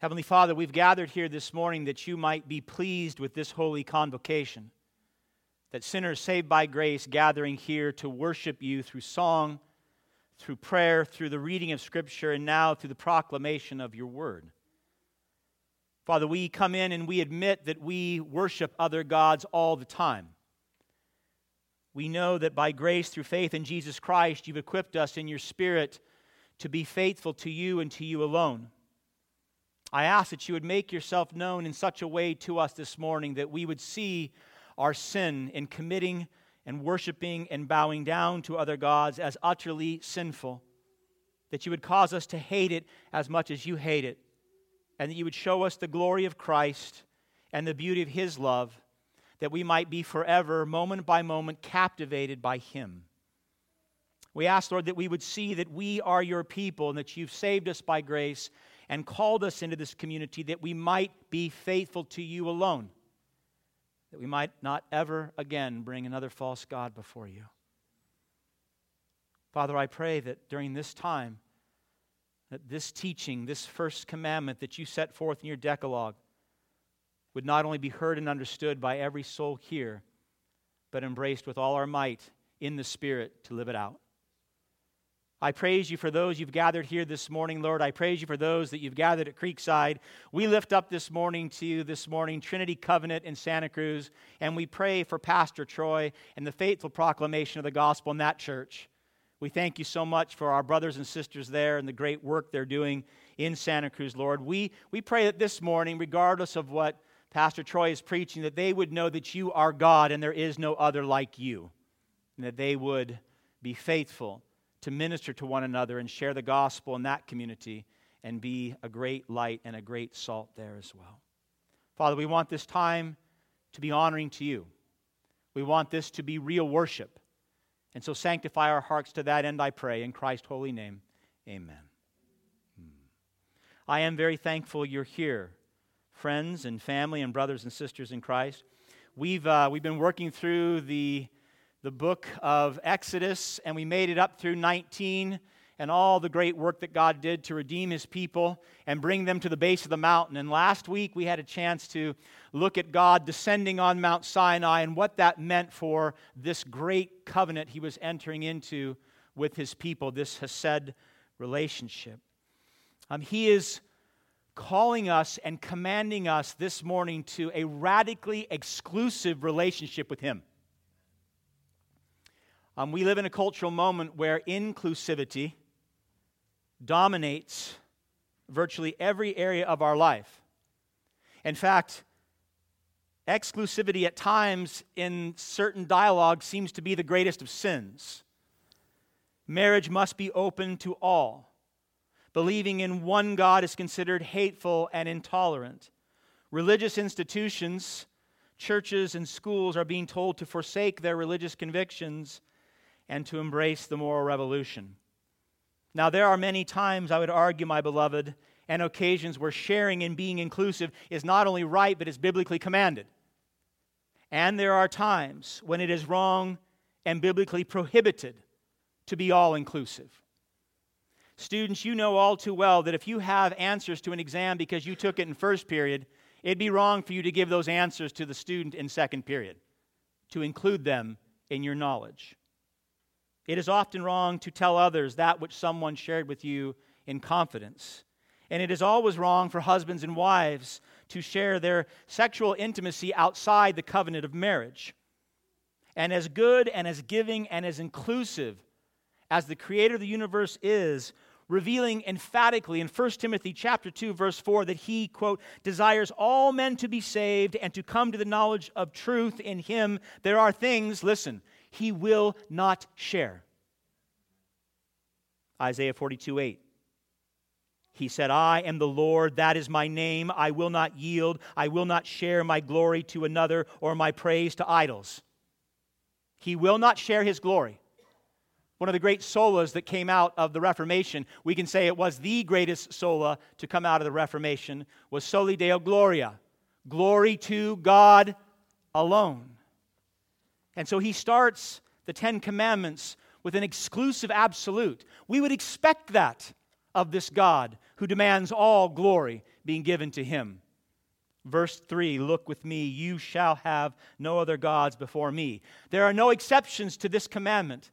Heavenly Father, we've gathered here this morning that you might be pleased with this holy convocation, that sinners saved by grace gathering here to worship you through song, through prayer, through the reading of Scripture, and now through the proclamation of your word. Father, we come in and we admit that we worship other gods all the time. We know that by grace through faith in Jesus Christ, you've equipped us in your spirit to be faithful to you and to you alone. I ask that you would make yourself known in such a way to us this morning that we would see our sin in committing and worshiping and bowing down to other gods as utterly sinful. That you would cause us to hate it as much as you hate it. And that you would show us the glory of Christ and the beauty of his love, that we might be forever, moment by moment, captivated by him. We ask, Lord, that we would see that we are your people and that you've saved us by grace and called us into this community that we might be faithful to you alone, that we might not ever again bring another false God before you. Father, I pray that during this time, that this teaching, this first commandment that you set forth in your Decalogue, would not only be heard and understood by every soul here, but embraced with all our might in the Spirit to live it out. I praise you for those you've gathered here this morning, Lord. I praise you for those that you've gathered at Creekside. We lift up this morning to you this morning Trinity Covenant in Santa Cruz, and we pray for Pastor Troy and the faithful proclamation of the gospel in that church. We thank you so much for our brothers and sisters there and the great work they're doing in Santa Cruz, Lord. We, we pray that this morning, regardless of what Pastor Troy is preaching, that they would know that you are God and there is no other like you, and that they would be faithful to minister to one another and share the gospel in that community and be a great light and a great salt there as well. Father, we want this time to be honoring to you. We want this to be real worship. And so sanctify our hearts to that end, I pray. In Christ's holy name, amen. Hmm. I am very thankful you're here, friends and family and brothers and sisters in Christ. We've, uh, we've been working through the the book of Exodus, and we made it up through 19 and all the great work that God did to redeem his people and bring them to the base of the mountain. And last week we had a chance to look at God descending on Mount Sinai and what that meant for this great covenant he was entering into with his people, this Hesed relationship. Um, he is calling us and commanding us this morning to a radically exclusive relationship with him. Um, we live in a cultural moment where inclusivity dominates virtually every area of our life. In fact, exclusivity at times in certain dialogue seems to be the greatest of sins. Marriage must be open to all. Believing in one God is considered hateful and intolerant. Religious institutions, churches, and schools are being told to forsake their religious convictions and to embrace the moral revolution. Now, there are many times, I would argue, my beloved, and occasions where sharing and being inclusive is not only right, but is biblically commanded. And there are times when it is wrong and biblically prohibited to be all inclusive. Students, you know all too well that if you have answers to an exam because you took it in first period, it'd be wrong for you to give those answers to the student in second period, to include them in your knowledge. It is often wrong to tell others that which someone shared with you in confidence. And it is always wrong for husbands and wives to share their sexual intimacy outside the covenant of marriage. And as good and as giving and as inclusive as the creator of the universe is, revealing emphatically in 1 Timothy chapter 2 verse 4 that he quote desires all men to be saved and to come to the knowledge of truth in him there are things listen he will not share. Isaiah 42 8. He said, I am the Lord, that is my name. I will not yield. I will not share my glory to another or my praise to idols. He will not share his glory. One of the great solas that came out of the Reformation, we can say it was the greatest sola to come out of the Reformation, was Soli Deo Gloria. Glory to God alone. And so he starts the Ten Commandments with an exclusive absolute. We would expect that of this God who demands all glory being given to him. Verse 3 Look with me, you shall have no other gods before me. There are no exceptions to this commandment.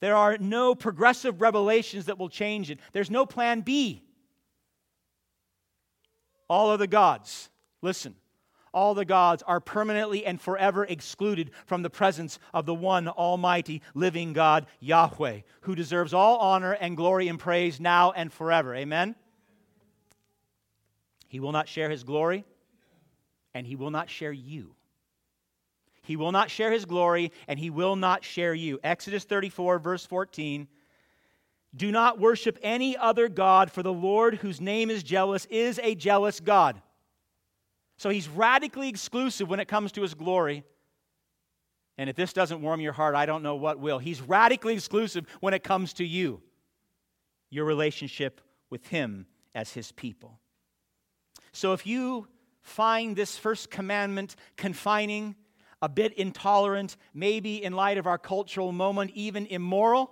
There are no progressive revelations that will change it. There's no plan B. All other gods, listen, all the gods are permanently and forever excluded from the presence of the one almighty living God, Yahweh, who deserves all honor and glory and praise now and forever. Amen? He will not share his glory, and he will not share you. He will not share his glory, and he will not share you. Exodus 34, verse 14. Do not worship any other God, for the Lord, whose name is jealous, is a jealous God. So he's radically exclusive when it comes to his glory. And if this doesn't warm your heart, I don't know what will. He's radically exclusive when it comes to you, your relationship with him as his people. So if you find this first commandment confining, a bit intolerant, maybe in light of our cultural moment, even immoral,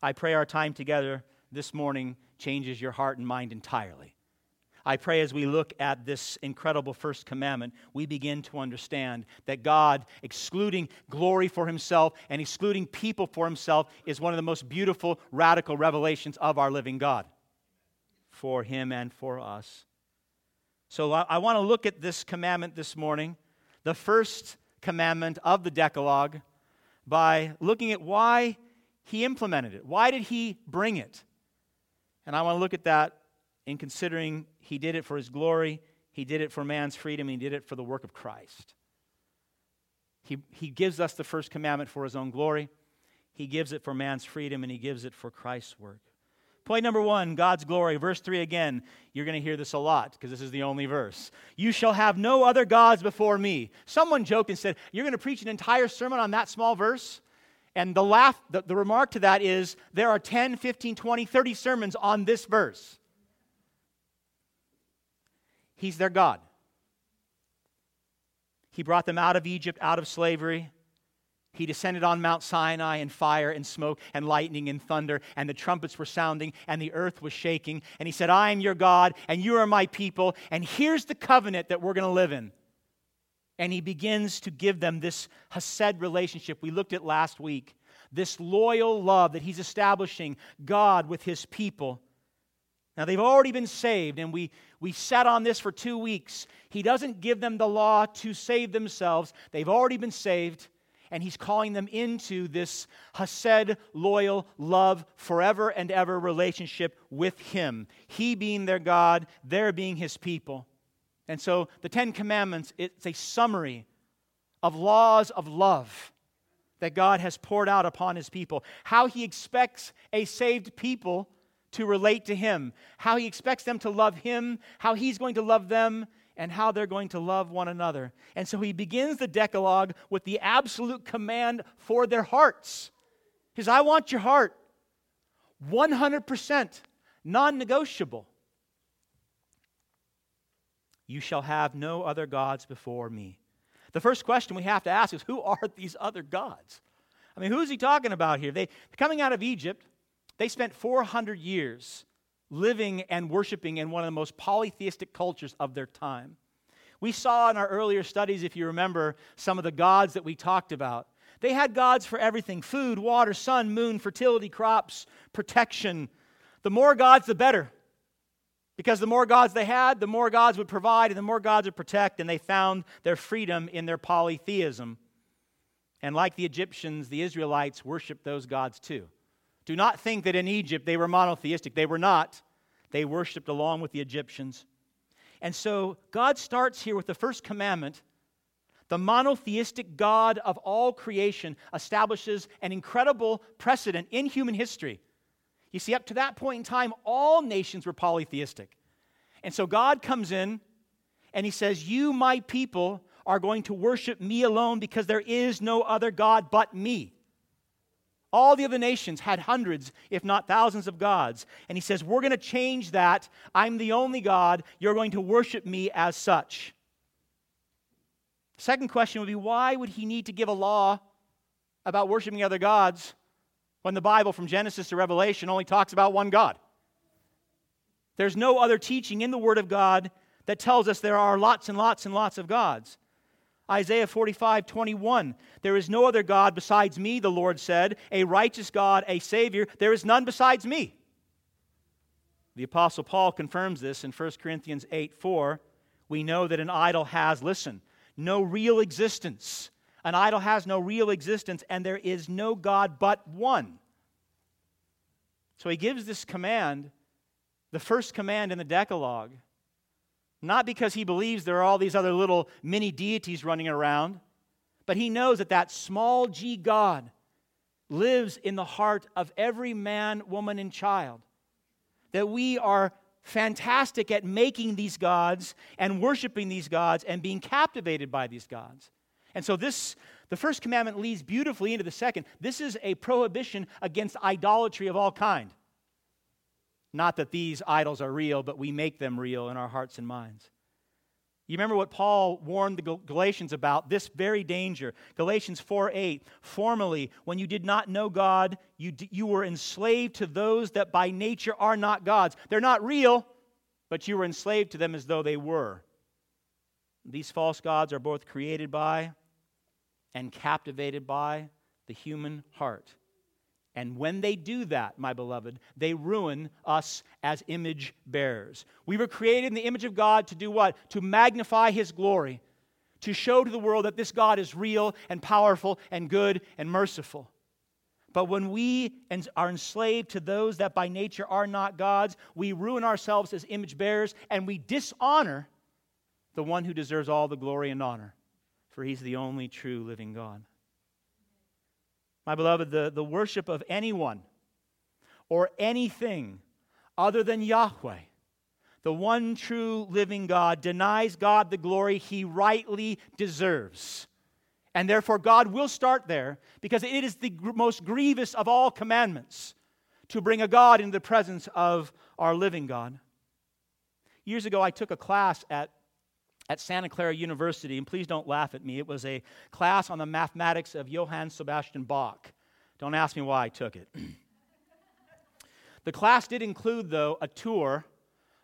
I pray our time together this morning changes your heart and mind entirely. I pray as we look at this incredible first commandment, we begin to understand that God, excluding glory for himself and excluding people for himself, is one of the most beautiful, radical revelations of our living God for him and for us. So I, want to look at this commandment this morning, the first commandment of the Decalogue, by looking at why he implemented it. Why did he bring it? And I want to look at that in considering he did it for his glory, he did it for man's freedom, he did it for the work of Christ. He, he gives us the first commandment for his own glory, he gives it for man's freedom, and he gives it for Christ's work. Point number one God's glory. Verse 3 again. You're going to hear this a lot because this is the only verse. You shall have no other gods before me. Someone joked and said, You're going to preach an entire sermon on that small verse? And the, laugh, the, the remark to that is there are 10, 15, 20, 30 sermons on this verse. He's their God. He brought them out of Egypt, out of slavery. He descended on Mount Sinai in fire and smoke and lightning and thunder, and the trumpets were sounding, and the earth was shaking. And he said, I am your God, and you are my people, and here's the covenant that we're going to live in. And he begins to give them this Hesed relationship we looked at last week, this loyal love that he's establishing God with his people. Now, they've already been saved, and we, we sat on this for two weeks. He doesn't give them the law to save themselves, they've already been saved and he's calling them into this Hesed, loyal, love, forever and ever relationship with him. He being their God, their being his people. And so the Ten Commandments, it's a summary of laws of love that God has poured out upon his people. How he expects a saved people to relate to him, how he expects them to love him, how he's going to love them, and how they're going to love one another. And so he begins the Decalogue with the absolute command for their hearts. He says, I want your heart 100%, non negotiable. You shall have no other gods before me. The first question we have to ask is who are these other gods? I mean, who is he talking about here? They coming out of Egypt, they spent 400 years living and worshiping in one of the most polytheistic cultures of their time. We saw in our earlier studies, if you remember, some of the gods that we talked about. They had gods for everything food, water, sun, moon, fertility, crops, protection. The more gods, the better. Because the more gods they had, the more gods would provide, and the more gods would protect, and they found their freedom in their polytheism. And like the Egyptians, the Israelites worshiped those gods too. Do not think that in Egypt they were monotheistic. They were not. They worshiped along with the Egyptians. And so God starts here with the first commandment. The monotheistic God of all creation establishes an incredible precedent in human history. You see, up to that point in time, all nations were polytheistic. And so God comes in and he says, You, my people, are going to worship me alone because there is no other God but me. All the other nations had hundreds, if not thousands, of gods. And he says, We're going to change that. I'm the only God. You're going to worship me as such. Second question would be why would he need to give a law about worshiping other gods when the Bible from Genesis to Revelation only talks about one God? There's no other teaching in the Word of God that tells us there are lots and lots and lots of gods. Isaiah 45, 21. There is no other God besides me, the Lord said, a righteous God, a Savior. There is none besides me. The Apostle Paul confirms this in 1 Corinthians 8, 4. We know that an idol has, listen, no real existence. An idol has no real existence, and there is no God but one. So he gives this command, the first command in the Decalogue not because he believes there are all these other little mini deities running around, but he knows that that small g God lives in the heart of every man, woman, and child. That we are fantastic at making these gods and worshiping these gods and being captivated by these gods. And so this the first commandment leads beautifully into the second. This is a prohibition against idolatry of all kind. Not that these idols are real, but we make them real in our hearts and minds. You remember what Paul warned the Galatians about this very danger. Galatians 4 8. Formerly, when you did not know God, you, you were enslaved to those that by nature are not gods. They're not real, but you were enslaved to them as though they were. These false gods are both created by and captivated by the human heart. And when they do that, my beloved, they ruin us as image bearers. We were created in the image of God to do what? To magnify His glory, to show to the world that this God is real and powerful and good and merciful. But when we are enslaved to those that by nature are not gods, we ruin ourselves as image bearers and we dishonor the one who deserves all the glory and honor, for He's the only true living God. My beloved, the, the worship of anyone or anything other than Yahweh, the one true living God, denies God the glory he rightly deserves. And therefore, God will start there because it is the most grievous of all commandments to bring a God into the presence of our living God. Years ago, I took a class at at Santa Clara University, and please don't laugh at me. It was a class on the mathematics of Johann Sebastian Bach. Don't ask me why I took it. the class did include, though, a tour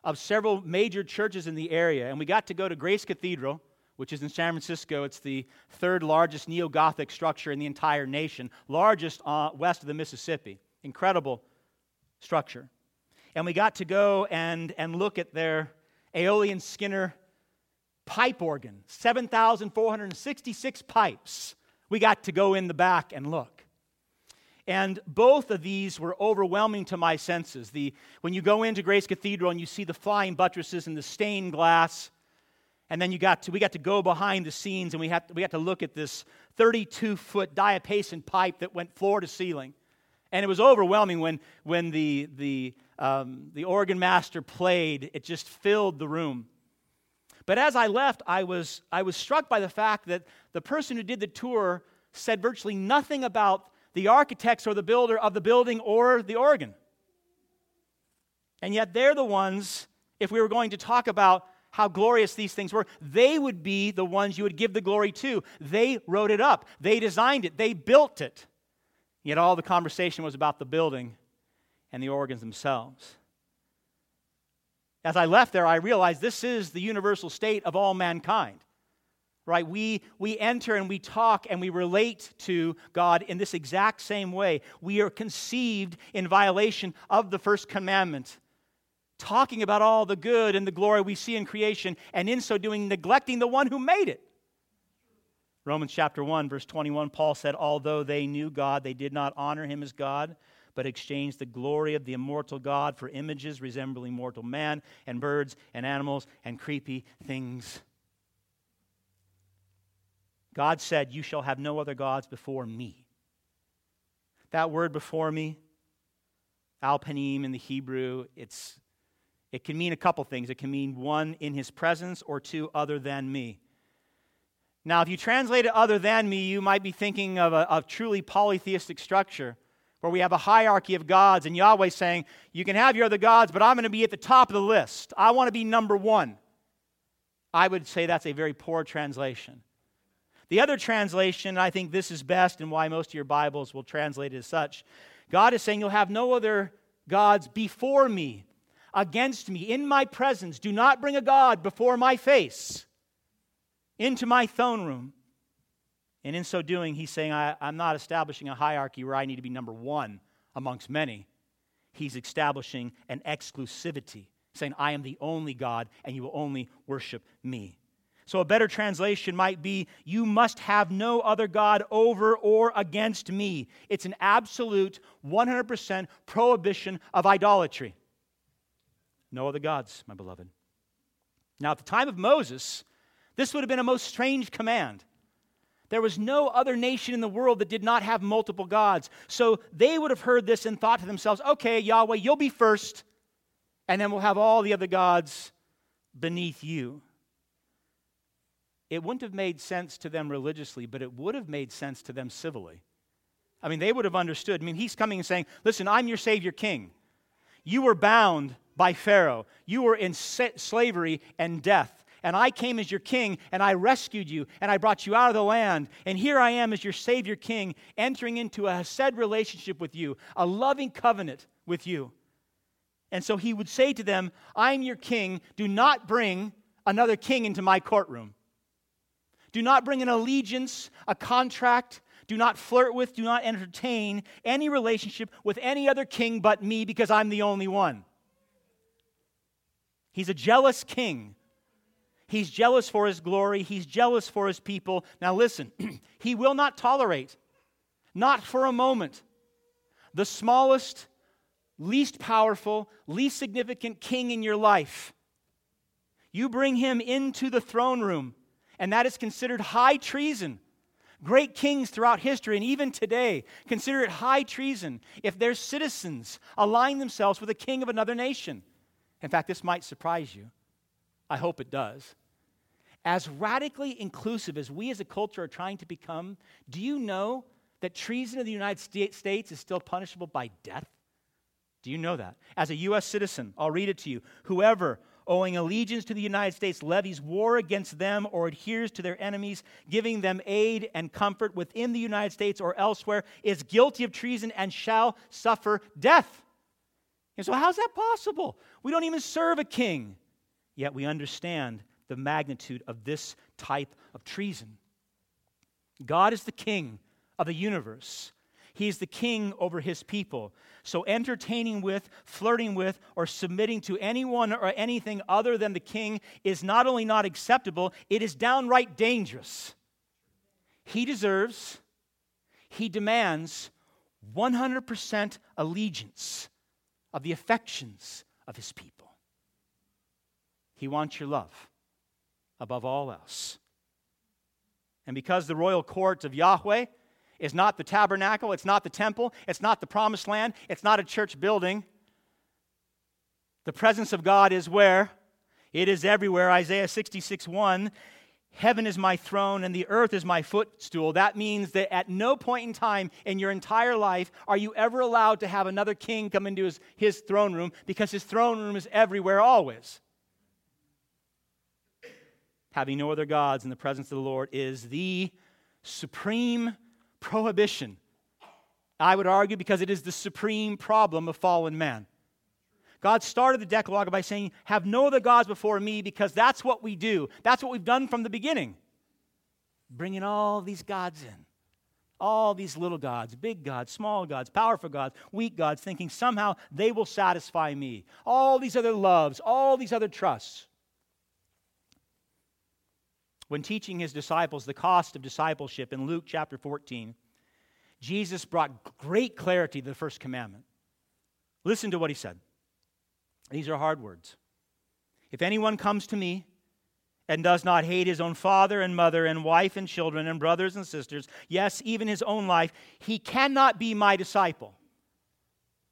of several major churches in the area, and we got to go to Grace Cathedral, which is in San Francisco. It's the third largest neo Gothic structure in the entire nation, largest uh, west of the Mississippi. Incredible structure. And we got to go and, and look at their Aeolian Skinner pipe organ, 7,466 pipes. We got to go in the back and look. And both of these were overwhelming to my senses. The, when you go into Grace Cathedral and you see the flying buttresses and the stained glass, and then you got to, we got to go behind the scenes and we, had, we got to look at this 32 foot diapason pipe that went floor to ceiling. And it was overwhelming when, when the, the, um, the organ master played, it just filled the room. But as I left, I was, I was struck by the fact that the person who did the tour said virtually nothing about the architects or the builder of the building or the organ. And yet they're the ones, if we were going to talk about how glorious these things were, they would be the ones you would give the glory to. They wrote it up, they designed it, they built it. Yet all the conversation was about the building and the organs themselves. As I left there, I realized this is the universal state of all mankind. Right? We, we enter and we talk and we relate to God in this exact same way. We are conceived in violation of the first commandment, talking about all the good and the glory we see in creation, and in so doing, neglecting the one who made it. Romans chapter 1, verse 21, Paul said, Although they knew God, they did not honor him as God but exchanged the glory of the immortal God for images resembling mortal man and birds and animals and creepy things. God said, You shall have no other gods before me. That word before me, alpanim in the Hebrew, it's, it can mean a couple things. It can mean one, in his presence, or two, other than me. Now, if you translate it other than me, you might be thinking of a, a truly polytheistic structure where we have a hierarchy of gods, and Yahweh saying, You can have your other gods, but I'm going to be at the top of the list. I want to be number one. I would say that's a very poor translation. The other translation, I think this is best, and why most of your Bibles will translate it as such God is saying, You'll have no other gods before me. against me in my presence. Do not bring a God before my face into my throne room. And in so doing, he's saying, I, am not establishing a hierarchy where I need to be number one amongst many. He's establishing an exclusivity, saying, I am the only God, and you will only worship me. So, a better translation might be, You must have no other God over or against me. It's an absolute 100% prohibition of idolatry. No other gods, my beloved. Now, at the time of Moses, this would have been a most strange command. There was no other nation in the world that did not have multiple gods. So they would have heard this and thought to themselves, okay, Yahweh, you'll be first, and then we'll have all the other gods beneath you. It wouldn't have made sense to them religiously, but it would have made sense to them civilly. I mean, they would have understood. I mean, he's coming and saying, Listen, I'm your Savior King. You were bound by Pharaoh, you were in slavery and death. And I came as your king, and I rescued you, and I brought you out of the land. And here I am as your Savior King, entering into a Hesed relationship with you, a loving covenant with you. And so he would say to them, I'm your king. Do not bring another king into my courtroom. Do not bring an allegiance, a contract. Do not flirt with, do not entertain any relationship with any other king but me because I'm the only one. He's a jealous king. He's jealous for his glory. He's jealous for his people. Now, listen, he will not tolerate, not for a moment, the smallest, least powerful, least significant king in your life. You bring him into the throne room and that is considered high treason. Great kings throughout history and even today consider it high treason if their citizens align themselves with a king of another nation. In fact, this might surprise you. I hope it does. As radically inclusive as we as a culture are trying to become, do you know that treason in the United States is still punishable by death? Do you know that? As a U.S. citizen, I'll read it to you. Whoever owing allegiance to the United States, levies war against them or adheres to their enemies, giving them aid and comfort within the United States or elsewhere, is guilty of treason and shall suffer death. And so, how's that possible? We don't even serve a king, yet we understand the magnitude of this type of treason. God is the king of the universe. He is the king over his people. So, entertaining with, flirting with, or submitting to anyone or anything other than the king is not only not acceptable, it is downright dangerous. He deserves, he demands 100% allegiance of the affections of his people. He wants your love above all else. And because the royal court of Yahweh is not the tabernacle, it's not the temple, it's not the promised land, it's not a church building. The presence of God is where? It is everywhere. Isaiah 66 1. Heaven is my throne and the earth is my footstool. That means that at no point in time in your entire life are you ever allowed to have another king come into his, his throne room because his throne room is everywhere always. Having no other gods in the presence of the Lord is the supreme prohibition. I would argue because it is the supreme problem of fallen man. God started the Decalogue by saying, Have no other gods before me, because that's what we do. That's what we've done from the beginning. Bringing all these gods in. All these little gods, big gods, small gods, powerful gods, weak gods, thinking somehow they will satisfy me. All these other loves, all these other trusts. When teaching his disciples the cost of discipleship in Luke chapter 14, Jesus brought great clarity to the first commandment. Listen to what he said. These are hard words. If anyone comes to me and does not hate his own father and mother and wife and children and brothers and sisters, yes, even his own life, he cannot be my disciple.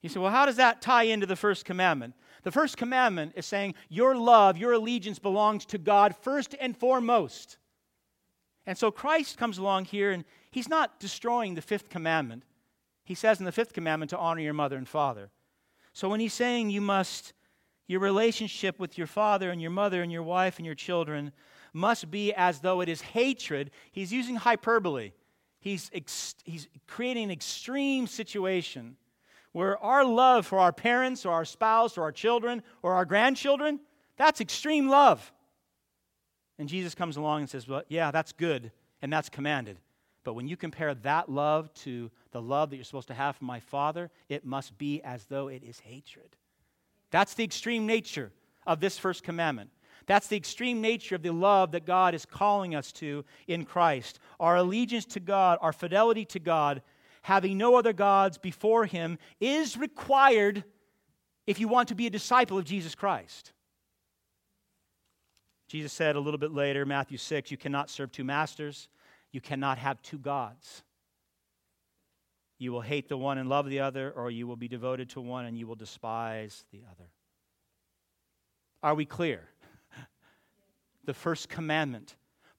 He said, Well, how does that tie into the first commandment? The first commandment is saying your love, your allegiance belongs to God first and foremost. And so Christ comes along here and he's not destroying the fifth commandment. He says in the fifth commandment to honor your mother and father. So when he's saying you must, your relationship with your father and your mother and your wife and your children must be as though it is hatred, he's using hyperbole. He's, ex- he's creating an extreme situation where our love for our parents or our spouse or our children or our grandchildren, that's extreme love. And Jesus comes along and says, Well, yeah, that's good and that's commanded. But when you compare that love to the love that you're supposed to have for my Father, it must be as though it is hatred. That's the extreme nature of this first commandment. That's the extreme nature of the love that God is calling us to in Christ. Our allegiance to God, our fidelity to God, having no other gods before Him, is required if you want to be a disciple of Jesus Christ. Jesus said a little bit later, Matthew 6, you cannot serve two masters, you cannot have two gods. You will hate the one and love the other, or you will be devoted to one and you will despise the other. Are we clear? the first commandment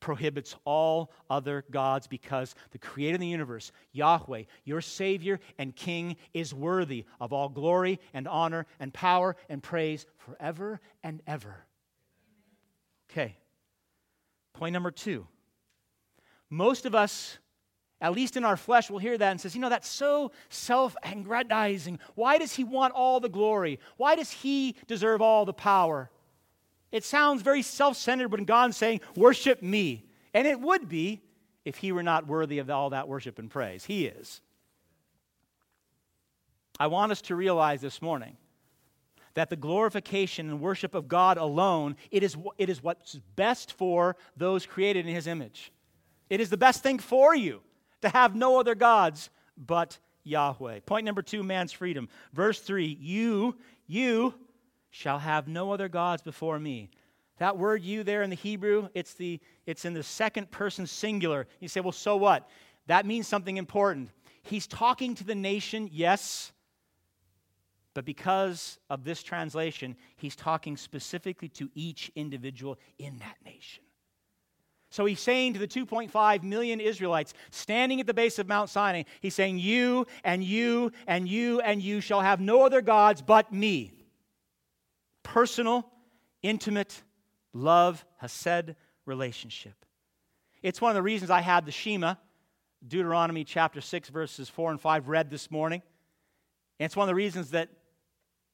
prohibits all other gods because the creator of the universe, Yahweh, your Savior and King, is worthy of all glory and honor and power and praise forever and ever. Okay. Point number two. Most of us, at least in our flesh, will hear that and says, you know, that's so self-aggrandizing. Why does he want all the glory? Why does he deserve all the power? It sounds very self centered when God's saying, Worship me. And it would be if he were not worthy of all that worship and praise. He is. I want us to realize this morning that the glorification and worship of God alone, it is, it is what's best for those created in his image. It is the best thing for you to have no other gods but Yahweh. Point number two man's freedom. Verse three you, you shall have no other gods before me. That word you there in the Hebrew, it's, the, it's in the second person singular. You say, well, so what? That means something important. He's talking to the nation, yes, but because of this translation, he's talking specifically to each individual in that nation. So he's saying to the 2.5 million Israelites standing at the base of Mount Sinai, he's saying, You and you and you and you shall have no other gods but me personal, intimate, love, Hesed relationship. It's one of the reasons I had the Shema, Deuteronomy chapter 6, verses 4 and 5, read this morning. And it's one of the reasons that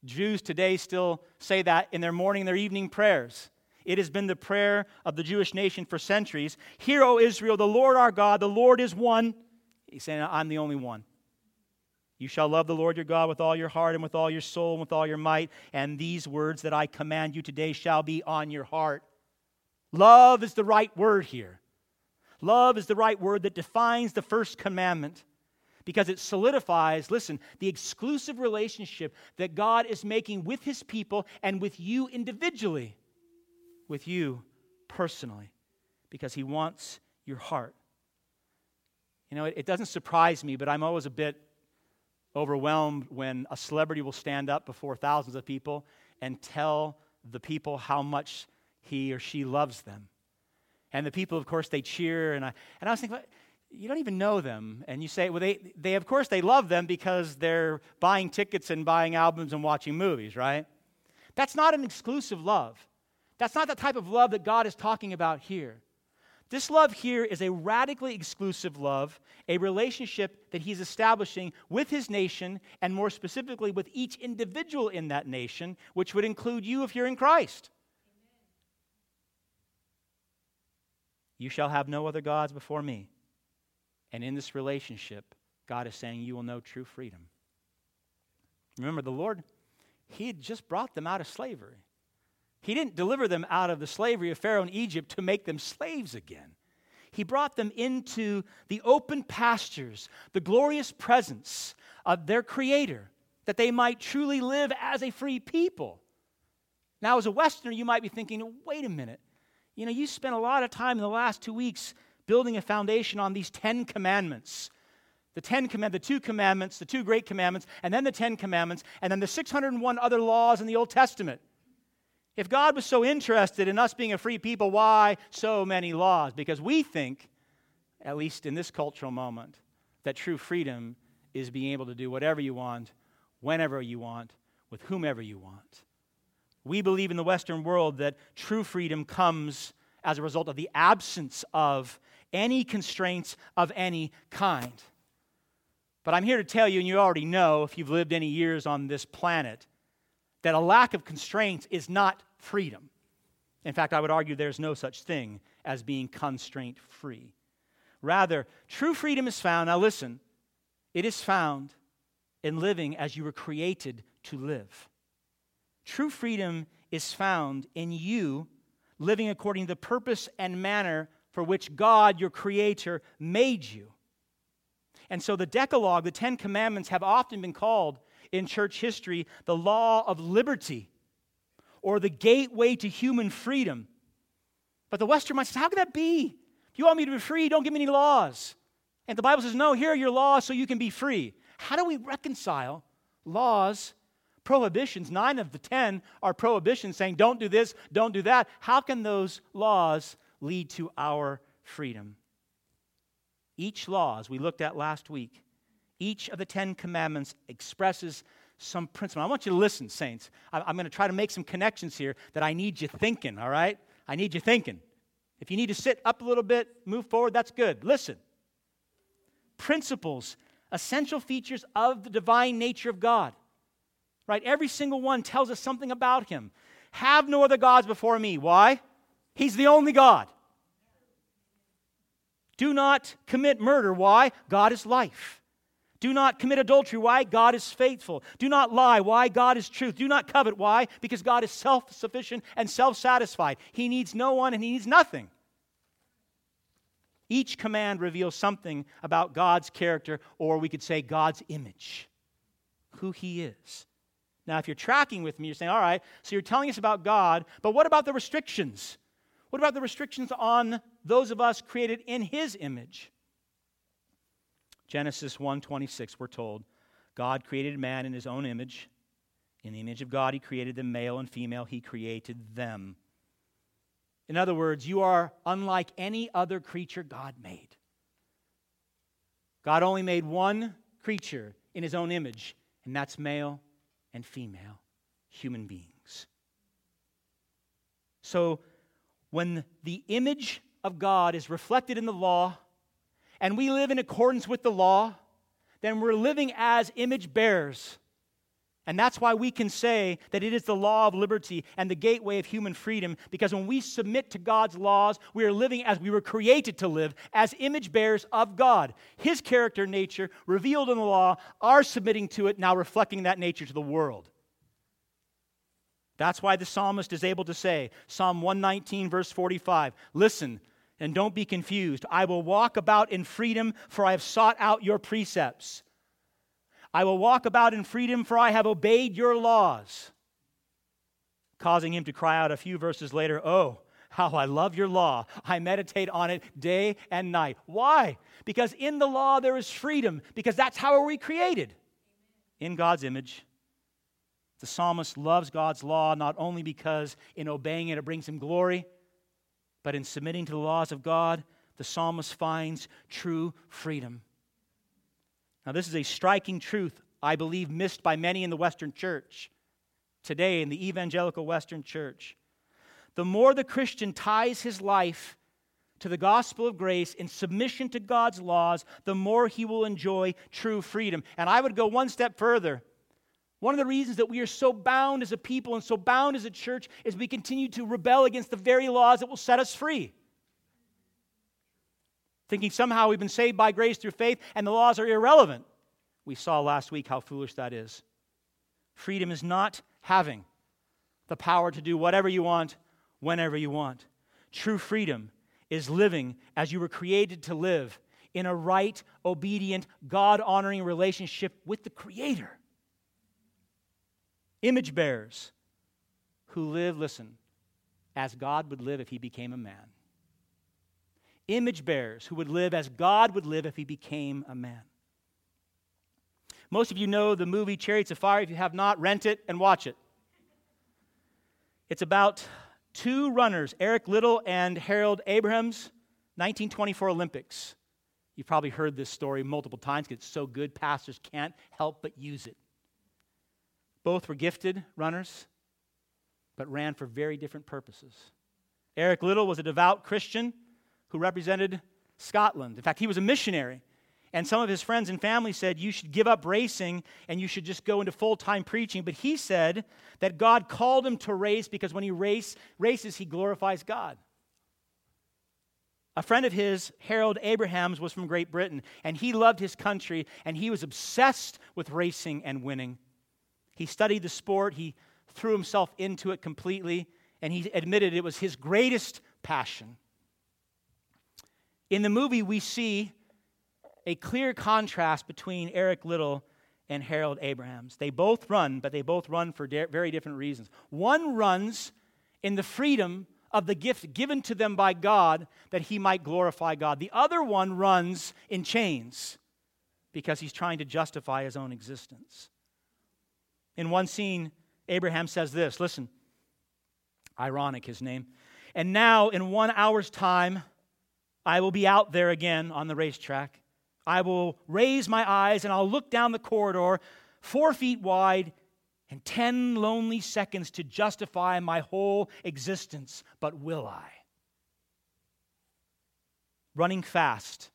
Jews today still say that in their morning and their evening prayers. It has been the prayer of the Jewish nation for centuries. Hear, O Israel, the Lord our God, the Lord is one. He's saying, I'm the only one. You shall love the Lord your God with all your heart and with all your soul and with all your might. And these words that I command you today shall be on your heart. Love is the right word here. Love is the right word that defines the first commandment because it solidifies, listen, the exclusive relationship that God is making with his people and with you individually, with you personally, because he wants your heart. You know, it, it doesn't surprise me, but I'm always a bit overwhelmed when a celebrity will stand up before thousands of people and tell the people how much he or she loves them. And the people, of course, they cheer. And I, and I was thinking, you don't even know them. And you say, well, they, they, of course, they love them because they're buying tickets and buying albums and watching movies, right? That's not an exclusive love. That's not the type of love that God is talking about here. This love here is a radically exclusive love, a relationship that he's establishing with his nation, and more specifically with each individual in that nation, which would include you if you're in Christ. You shall have no other gods before me. And in this relationship, God is saying you will know true freedom. Remember, the Lord, He had just brought them out of slavery. He didn't deliver them out of the slavery of Pharaoh in Egypt to make them slaves again. He brought them into the open pastures, the glorious presence of their Creator, that they might truly live as a free people. Now, as a Westerner, you might be thinking, wait a minute. You know, you spent a lot of time in the last two weeks building a foundation on these Ten Commandments. The Ten Commandments, the two commandments, the two great commandments, and then the Ten Commandments, and then the 601 other laws in the Old Testament. If God was so interested in us being a free people, why so many laws? Because we think, at least in this cultural moment, that true freedom is being able to do whatever you want, whenever you want, with whomever you want. We believe in the Western world that true freedom comes as a result of the absence of any constraints of any kind. But I'm here to tell you, and you already know if you've lived any years on this planet, that a lack of constraints is not freedom. In fact, I would argue there's no such thing as being constraint free. Rather, true freedom is found, now listen, it is found in living as you were created to live. True freedom is found in you living according to the purpose and manner for which God, your Creator, made you. And so the Decalogue, the Ten Commandments, have often been called in church history the law of liberty or the gateway to human freedom. But the Western mind says, How can that be? If you want me to be free, don't give me any laws. And the Bible says, No, here are your laws so you can be free. How do we reconcile laws, prohibitions? Nine of the ten are prohibitions saying, Don't do this, don't do that. How can those laws lead to our freedom? Each law, as we looked at last week, each of the Ten Commandments expresses some principle. I want you to listen, saints. I'm going to try to make some connections here that I need you thinking, all right? I need you thinking. If you need to sit up a little bit, move forward, that's good. Listen. Principles, essential features of the divine nature of God. Right? Every single one tells us something about him. Have no other gods before me. Why? He's the only God. Do not commit murder. Why? God is life. Do not commit adultery. Why? God is faithful. Do not lie. Why? God is truth. Do not covet. Why? Because God is self sufficient and self satisfied. He needs no one and he needs nothing. Each command reveals something about God's character, or we could say God's image, who he is. Now, if you're tracking with me, you're saying, all right, so you're telling us about God, but what about the restrictions? What about the restrictions on those of us created in his image? Genesis 1:26 we're told, God created man in his own image. In the image of God he created them male and female he created them. In other words, you are unlike any other creature God made. God only made one creature in his own image, and that's male and female human beings. So, when the image of God is reflected in the law, and we live in accordance with the law, then we're living as image bearers. And that's why we can say that it is the law of liberty and the gateway of human freedom, because when we submit to God's laws, we are living as we were created to live, as image bearers of God. His character nature, revealed in the law, are submitting to it, now reflecting that nature to the world. That's why the psalmist is able to say, Psalm 119, verse 45, Listen, and don't be confused. I will walk about in freedom, for I have sought out your precepts. I will walk about in freedom, for I have obeyed your laws. Causing him to cry out a few verses later, Oh, how I love your law. I meditate on it day and night. Why? Because in the law there is freedom, because that's how we created? In God's image. The psalmist loves God's law not only because in obeying it it brings him glory, but in submitting to the laws of God, the psalmist finds true freedom. Now, this is a striking truth, I believe, missed by many in the Western church today, in the evangelical Western church. The more the Christian ties his life to the gospel of grace in submission to God's laws, the more he will enjoy true freedom. And I would go one step further. One of the reasons that we are so bound as a people and so bound as a church is we continue to rebel against the very laws that will set us free. Thinking somehow we've been saved by grace through faith and the laws are irrelevant. We saw last week how foolish that is. Freedom is not having the power to do whatever you want, whenever you want. True freedom is living as you were created to live in a right, obedient, God honoring relationship with the Creator image bearers who live, listen, as God would live if he became a man. Image bearers who would live as God would live if he became a man. Most of you know the movie Chariots of Fire. If you have not, rent it and watch it. It's about two runners, Eric Liddell and Harold Abrahams, 1924 Olympics. You've probably heard this story multiple times because it's so good, pastors can't help but use it. Both were gifted runners, but ran for very different purposes. Eric Liddell was a devout Christian who represented Scotland. In fact, he was a missionary And some of his friends and family said, You should give up racing and you should just go into full time preaching. But he said that God called him to race because when he race, races, he glorifies God. A friend of his, Harold Abrahams, was from Great Britain, and he loved his country, and he was obsessed with racing and winning. He studied the sport, he threw himself into it completely, and he admitted it was his greatest passion. In the movie, we see a clear contrast between Eric Liddell and Harold Abrahams. They both run, but they both run for very different reasons. One runs in the freedom of the gift given to them by God that he might glorify God. The other one runs in chains because he's trying to justify his own existence. In one scene, Abraham says this listen, ironic his name. And now, in one hour's time, I will be out there again on the racetrack. I will raise my eyes and I'll look down the corridor, four feet wide, and 10 lonely seconds to justify my whole existence. But will I? Running fast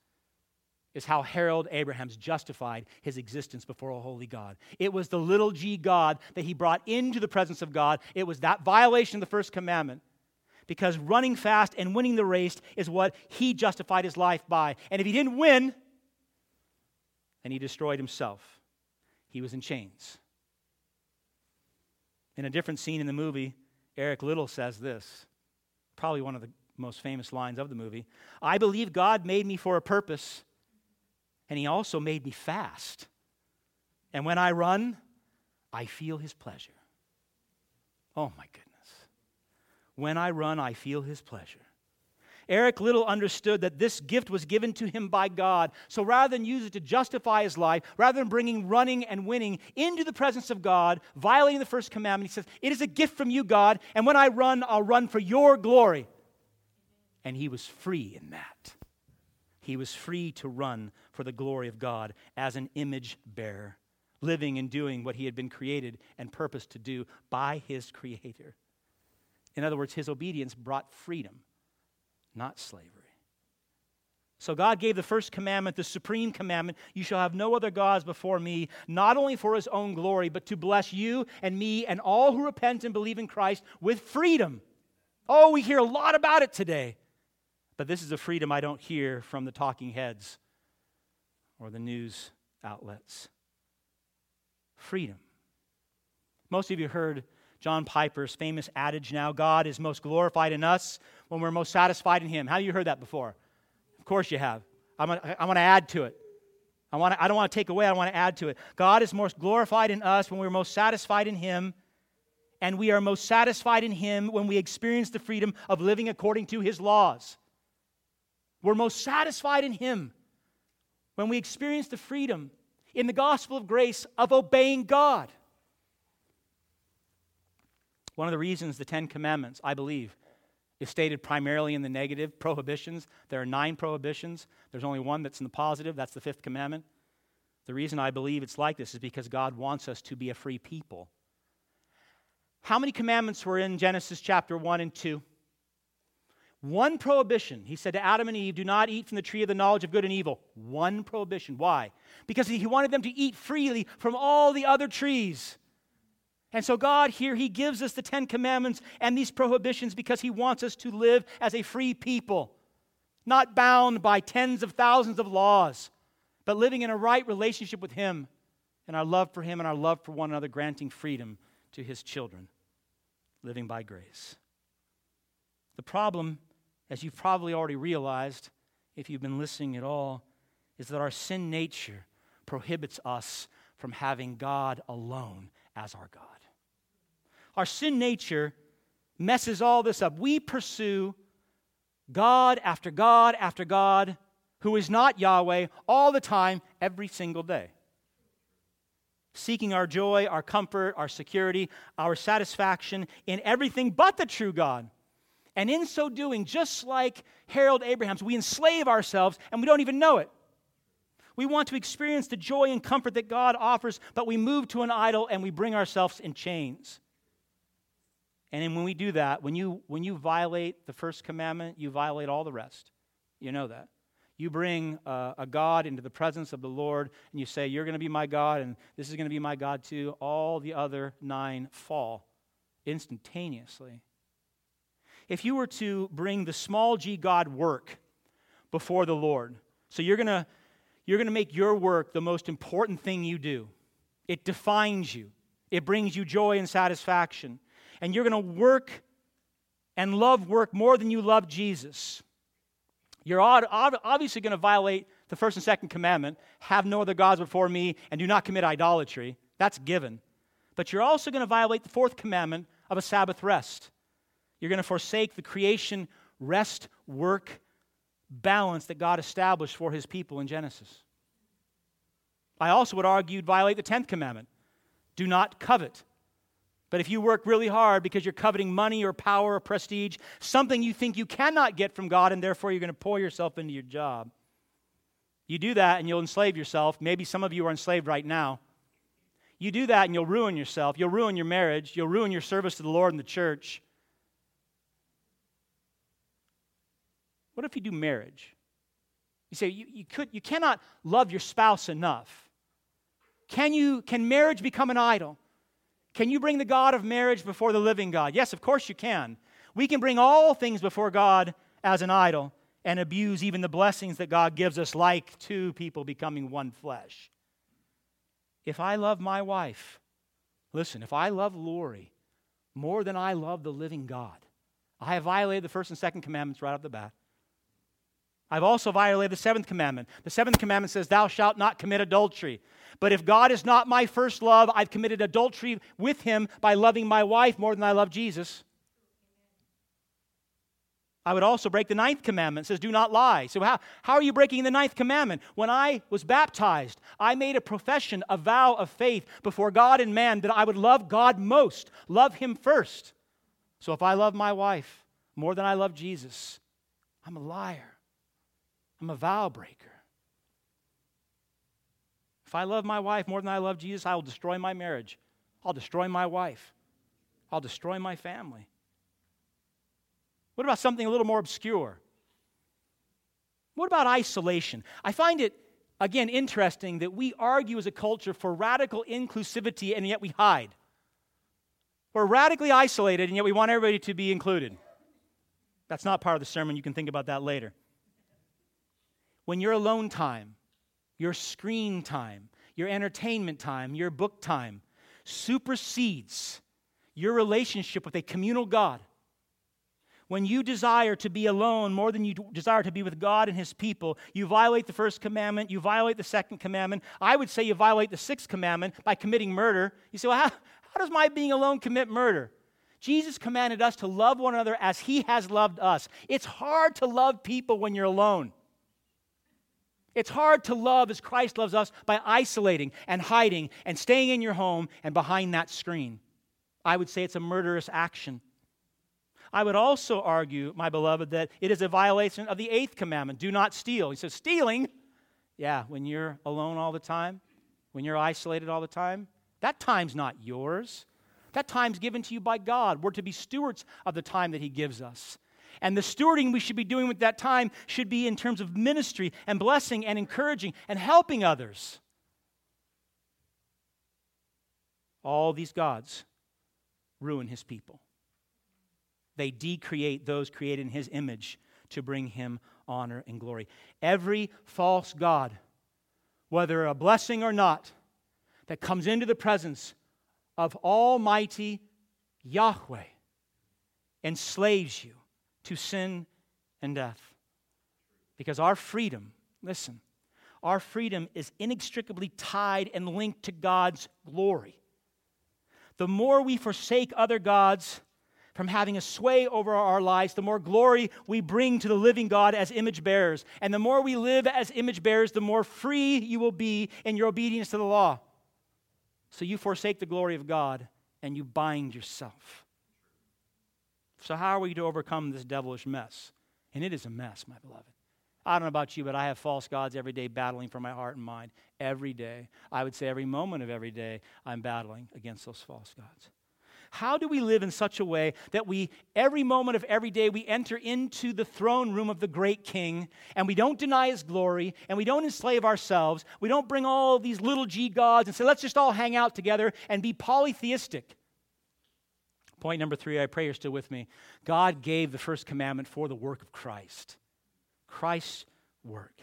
is how Harold Abrahams justified his existence before a holy God. It was the little g God that he brought into the presence of God. It was that violation of the first commandment. Because running fast and winning the race is what he justified his life by. And if he didn't win, then he destroyed himself. He was in chains. In a different scene in the movie, Eric Liddell says this, probably one of the most famous lines of the movie I believe God made me for a purpose, and He also made me fast. And when I run, I feel His pleasure. Oh my goodness. When I run, I feel His pleasure. Eric Liddell understood that this gift was given to him by God. So rather than use it to justify his life, rather than bringing running and winning into the presence of God, violating the first commandment, he says, It is a gift from you, God, and when I run, I'll run for your glory. And he was free in that. He was free to run for the glory of God as an image bearer, living and doing what he had been created and purposed to do by his Creator. In other words, his obedience brought freedom not slavery. So God gave the first commandment, the supreme commandment you shall have no other gods before me, not only for his own glory, but to bless you and me and all who repent and believe in Christ with freedom. Oh, we hear a lot about it today. But this is a freedom I don't hear from the talking heads or the news outlets. Freedom. Most of you heard John Piper's famous adage now God is most glorified in us when we're most satisfied in Him. How you heard that before? Of course you have. I'm going to add to it. I, want I don't want to take away, I want to add to it. God is most glorified in us when we're most satisfied in Him, and we are most satisfied in Him when we experience the freedom of living according to His laws. We're most satisfied in Him when we experience the freedom in the gospel of grace of obeying God. One of the reasons the Ten Commandments, I believe, is stated primarily in the negative prohibitions. There are nine prohibitions. There's only one that's in the positive. That's the fifth commandment. The reason I believe it's like this is because God wants us to be a free people. How many commandments were in Genesis chapter 1 and 2? One prohibition. He said to Adam and Eve, Do not eat from the tree of the knowledge of good and evil. One prohibition. Why? Because he wanted them to eat freely from all the other trees. And so, God here, He gives us the Ten Commandments and these prohibitions because He wants us to live as a free people, not bound by tens of thousands of laws, but living in a right relationship with Him and our love for Him and our love for one another, granting freedom to His children, living by grace. The problem, as you've probably already realized, if you've been listening at all, is that our sin nature prohibits us from having God alone as our God. Our sin nature messes all this up. We pursue God after God after God who is not Yahweh all the time, every single day. Seeking our joy, our comfort, our security, our satisfaction in everything but the true God. And in so doing, just like Harold Abrahams, we enslave ourselves and we don't even know it. We want to experience the joy and comfort that God offers, but we move to an idol and we bring ourselves in chains. And when we do that, when you, when you violate the first commandment, you violate all the rest. You know that. You bring a God into the presence of the Lord and you say, You're going to be my God and this is going to be my God too. All the other nine fall instantaneously. If you were to bring the small g God work before the Lord, so you're going to you're going to make your work the most important thing you do. It defines you. It brings you joy and satisfaction. And you're going to work and love work more than you love Jesus. You're obviously going to violate the first and second commandment have no other gods before me and do not commit idolatry. That's given. But you're also going to violate the fourth commandment of a Sabbath rest. You're going to forsake the creation, rest, work balance that God established for his people in Genesis. I also would argue you'd violate the 10th commandment do not covet. But if you work really hard because you're coveting money or power or prestige, something you think you cannot get from God, and therefore you're going to pour yourself into your job, you do that and you'll enslave yourself. Maybe some of you are enslaved right now. You do that and you'll ruin yourself. You'll ruin your marriage. You'll ruin your service to the Lord and the church. What if you do marriage? You say you, you, could, you cannot love your spouse enough. Can, you, can marriage become an idol? Can you bring the God of marriage before the living God? Yes, of course you can. We can bring all things before God as an idol and abuse even the blessings that God gives us, like two people becoming one flesh. If I love my wife, listen, if I love Lori more than I love the living God, I have violated the first and second commandments right off the bat. I've also violated the seventh commandment. The seventh commandment says, Thou shalt not commit adultery. But if God is not my first love, I've committed adultery with him by loving my wife more than I love Jesus. I would also break the ninth commandment. It says, do not lie. So, how, how are you breaking the ninth commandment? When I was baptized, I made a profession, a vow of faith before God and man that I would love God most, love Him first. So, if I love my wife more than I love Jesus, I'm a liar. I'm a vow breaker. If I love my wife more than I love Jesus, I will destroy my marriage. I'll destroy my wife. I'll destroy my family. What about something a little more obscure? What about isolation? I find it, again, interesting that we argue as a culture for radical inclusivity and yet we hide. We're radically isolated and yet we want everybody to be included. That's not part of the sermon. You can think about that later. When your alone time your screen time, your entertainment time, your book time supersedes your relationship with a communal God. When you desire to be alone more than you desire to be with God and His people, you violate the first commandment, you violate the second commandment. I would say you violate the sixth commandment by committing murder. You say, well, how, how does my being alone commit murder? Jesus commanded us to love one another as He has loved us. It's hard to love people when you're alone. It's hard to love as Christ loves us by isolating and hiding and staying in your home and behind that screen. I would say it's a murderous action. I would also argue, my beloved, that it is a violation of the eighth commandment do not steal. He says, stealing, yeah, when you're alone all the time, when you're isolated all the time, that time's not yours. That time's given to you by God. We're to be stewards of the time that He gives us. And the stewarding we should be doing with that time should be in terms of ministry and blessing and encouraging and helping others. All these gods ruin his people. They decreate those created in his image to bring him honor and glory. Every false God, whether a blessing or not, that comes into the presence of Almighty Yahweh enslaves you to sin and death. Because our freedom, listen, our freedom is inextricably tied and linked to God's glory. The more we forsake other gods from having a sway over our lives, the more glory we bring to the living God as image bearers. And the more we live as image bearers, the more free you will be in your obedience to the law. So you forsake the glory of God and you bind yourself. So, how are we to overcome this devilish mess? And it is a mess, my beloved. I don't know about you, but I have false gods every day battling for my heart and mind. Every day. I would say every moment of every day, I'm battling against those false gods. How do we live in such a way that we, every moment of every day, we enter into the throne room of the great king and we don't deny his glory and we don't enslave ourselves? We don't bring all these little g gods and say, let's just all hang out together and be polytheistic. Point number three, I pray you're still with me. God gave the first commandment for the work of Christ. Christ's work.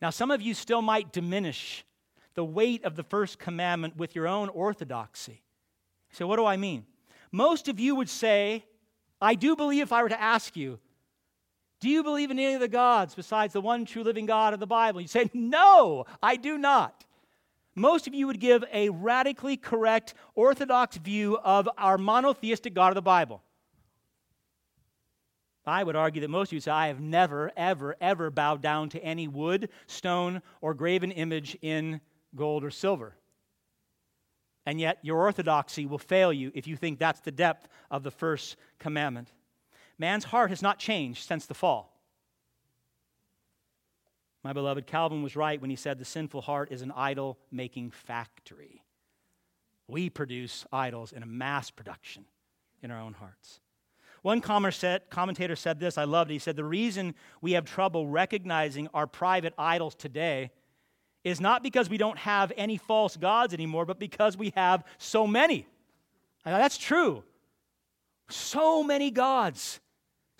Now, some of you still might diminish the weight of the first commandment with your own orthodoxy. So, what do I mean? Most of you would say, I do believe if I were to ask you, do you believe in any of the gods besides the one true living God of the Bible? You'd say, No, I do not. Most of you would give a radically correct, orthodox view of our monotheistic God of the Bible. I would argue that most of you say, I have never, ever, ever bowed down to any wood, stone, or graven image in gold or silver. And yet, your orthodoxy will fail you if you think that's the depth of the first commandment. Man's heart has not changed since the fall. My beloved Calvin was right when he said the sinful heart is an idol making factory. We produce idols in a mass production in our own hearts. One commentator said this, I loved it. He said, The reason we have trouble recognizing our private idols today is not because we don't have any false gods anymore, but because we have so many. Now, that's true. So many gods.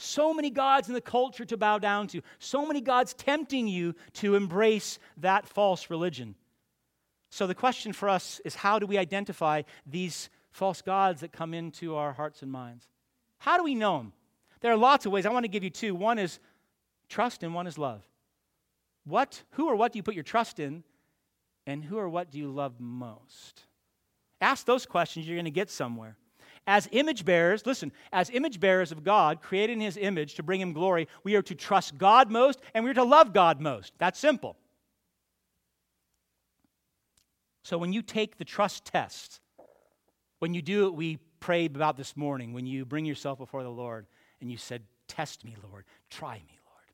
So many gods in the culture to bow down to. So many gods tempting you to embrace that false religion. So, the question for us is how do we identify these false gods that come into our hearts and minds? How do we know them? There are lots of ways. I want to give you two. One is trust, and one is love. What, who or what do you put your trust in? And who or what do you love most? Ask those questions, you're going to get somewhere. As image bearers, listen, as image bearers of God, created in his image to bring him glory, we are to trust God most and we are to love God most. That's simple. So when you take the trust test, when you do it, we prayed about this morning, when you bring yourself before the Lord and you said, Test me, Lord, try me, Lord.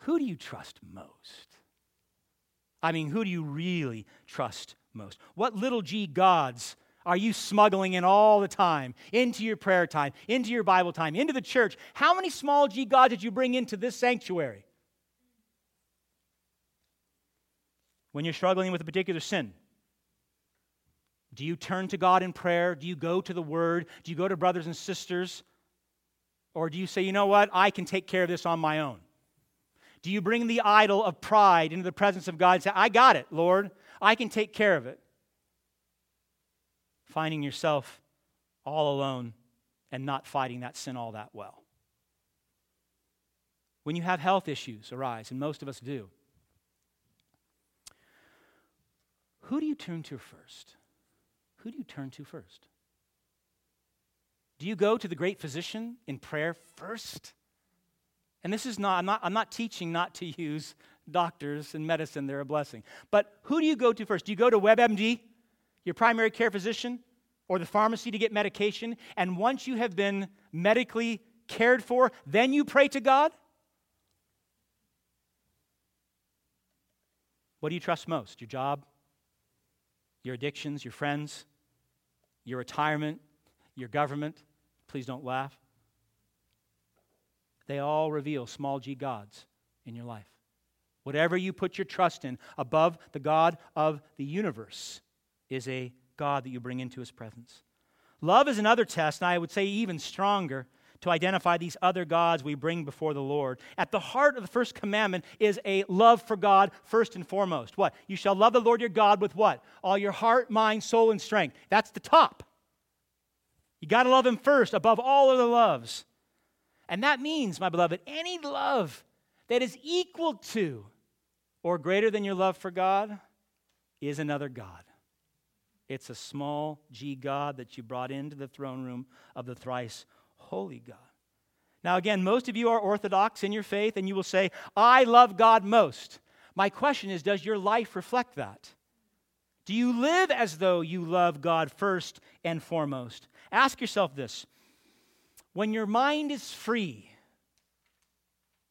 who do you trust most? I mean, who do you really trust most? What little g gods are you smuggling in all the time into your prayer time, into your Bible time, into the church? How many small g gods did you bring into this sanctuary? When you're struggling with a particular sin, do you turn to God in prayer? Do you go to the Word? Do you go to brothers and sisters? Or do you say, you know what, I can take care of this on my own? Do you bring the idol of pride into the presence of God and say, I got it, Lord. I can take care of it? Finding yourself all alone and not fighting that sin all that well. When you have health issues arise, and most of us do, who do you turn to first? Who do you turn to first? Do you go to the great physician in prayer first? And this is not I'm, not, I'm not teaching not to use doctors and medicine, they're a blessing. But who do you go to first? Do you go to WebMD, your primary care physician, or the pharmacy to get medication? And once you have been medically cared for, then you pray to God? What do you trust most? Your job? Your addictions? Your friends? Your retirement? Your government? Please don't laugh. They all reveal small g gods in your life. Whatever you put your trust in above the God of the universe is a God that you bring into his presence. Love is another test, and I would say even stronger to identify these other gods we bring before the Lord. At the heart of the first commandment is a love for God first and foremost. What? You shall love the Lord your God with what? All your heart, mind, soul, and strength. That's the top. You got to love him first above all other loves. And that means, my beloved, any love that is equal to or greater than your love for God is another God. It's a small g God that you brought into the throne room of the thrice holy God. Now, again, most of you are orthodox in your faith, and you will say, I love God most. My question is, does your life reflect that? Do you live as though you love God first and foremost? Ask yourself this when your mind is free,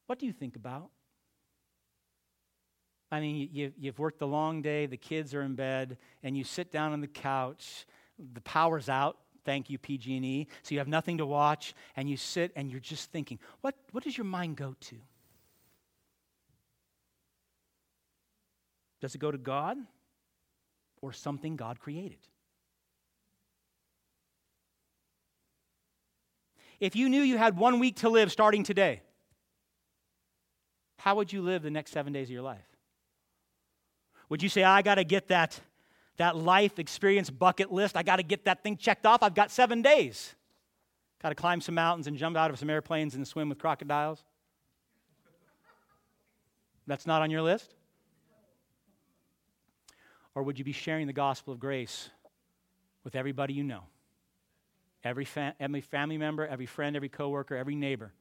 what do you think about? I mean, you, you've worked a long day, the kids are in bed, and you sit down on the couch the power's out. Thank you, PG&E. So you have nothing to watch, and you sit and you're just thinking, what, what does your mind go to? Does it go to God or something God created? If you knew you had one week to live starting today, how would you live the next seven days of your life? Would you say, I got to get that, that life experience bucket list? I got to get that thing checked off. I've got seven days. Got to climb some mountains and jump out of some airplanes and swim with crocodiles? That's not on your list? Or would you be sharing the gospel of grace with everybody you know? Every, fa- every family member, every friend, every coworker, every neighbor,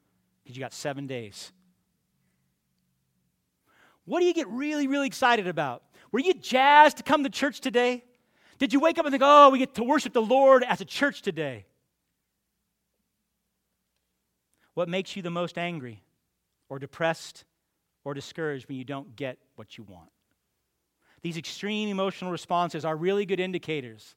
because you got seven days. What do you get really, really excited about? Were you jazzed to come to church today? Did you wake up and think, oh, we get to worship the Lord as a church today? What makes you the most angry or depressed or discouraged when you don't get what you want? These extreme emotional responses are really good indicators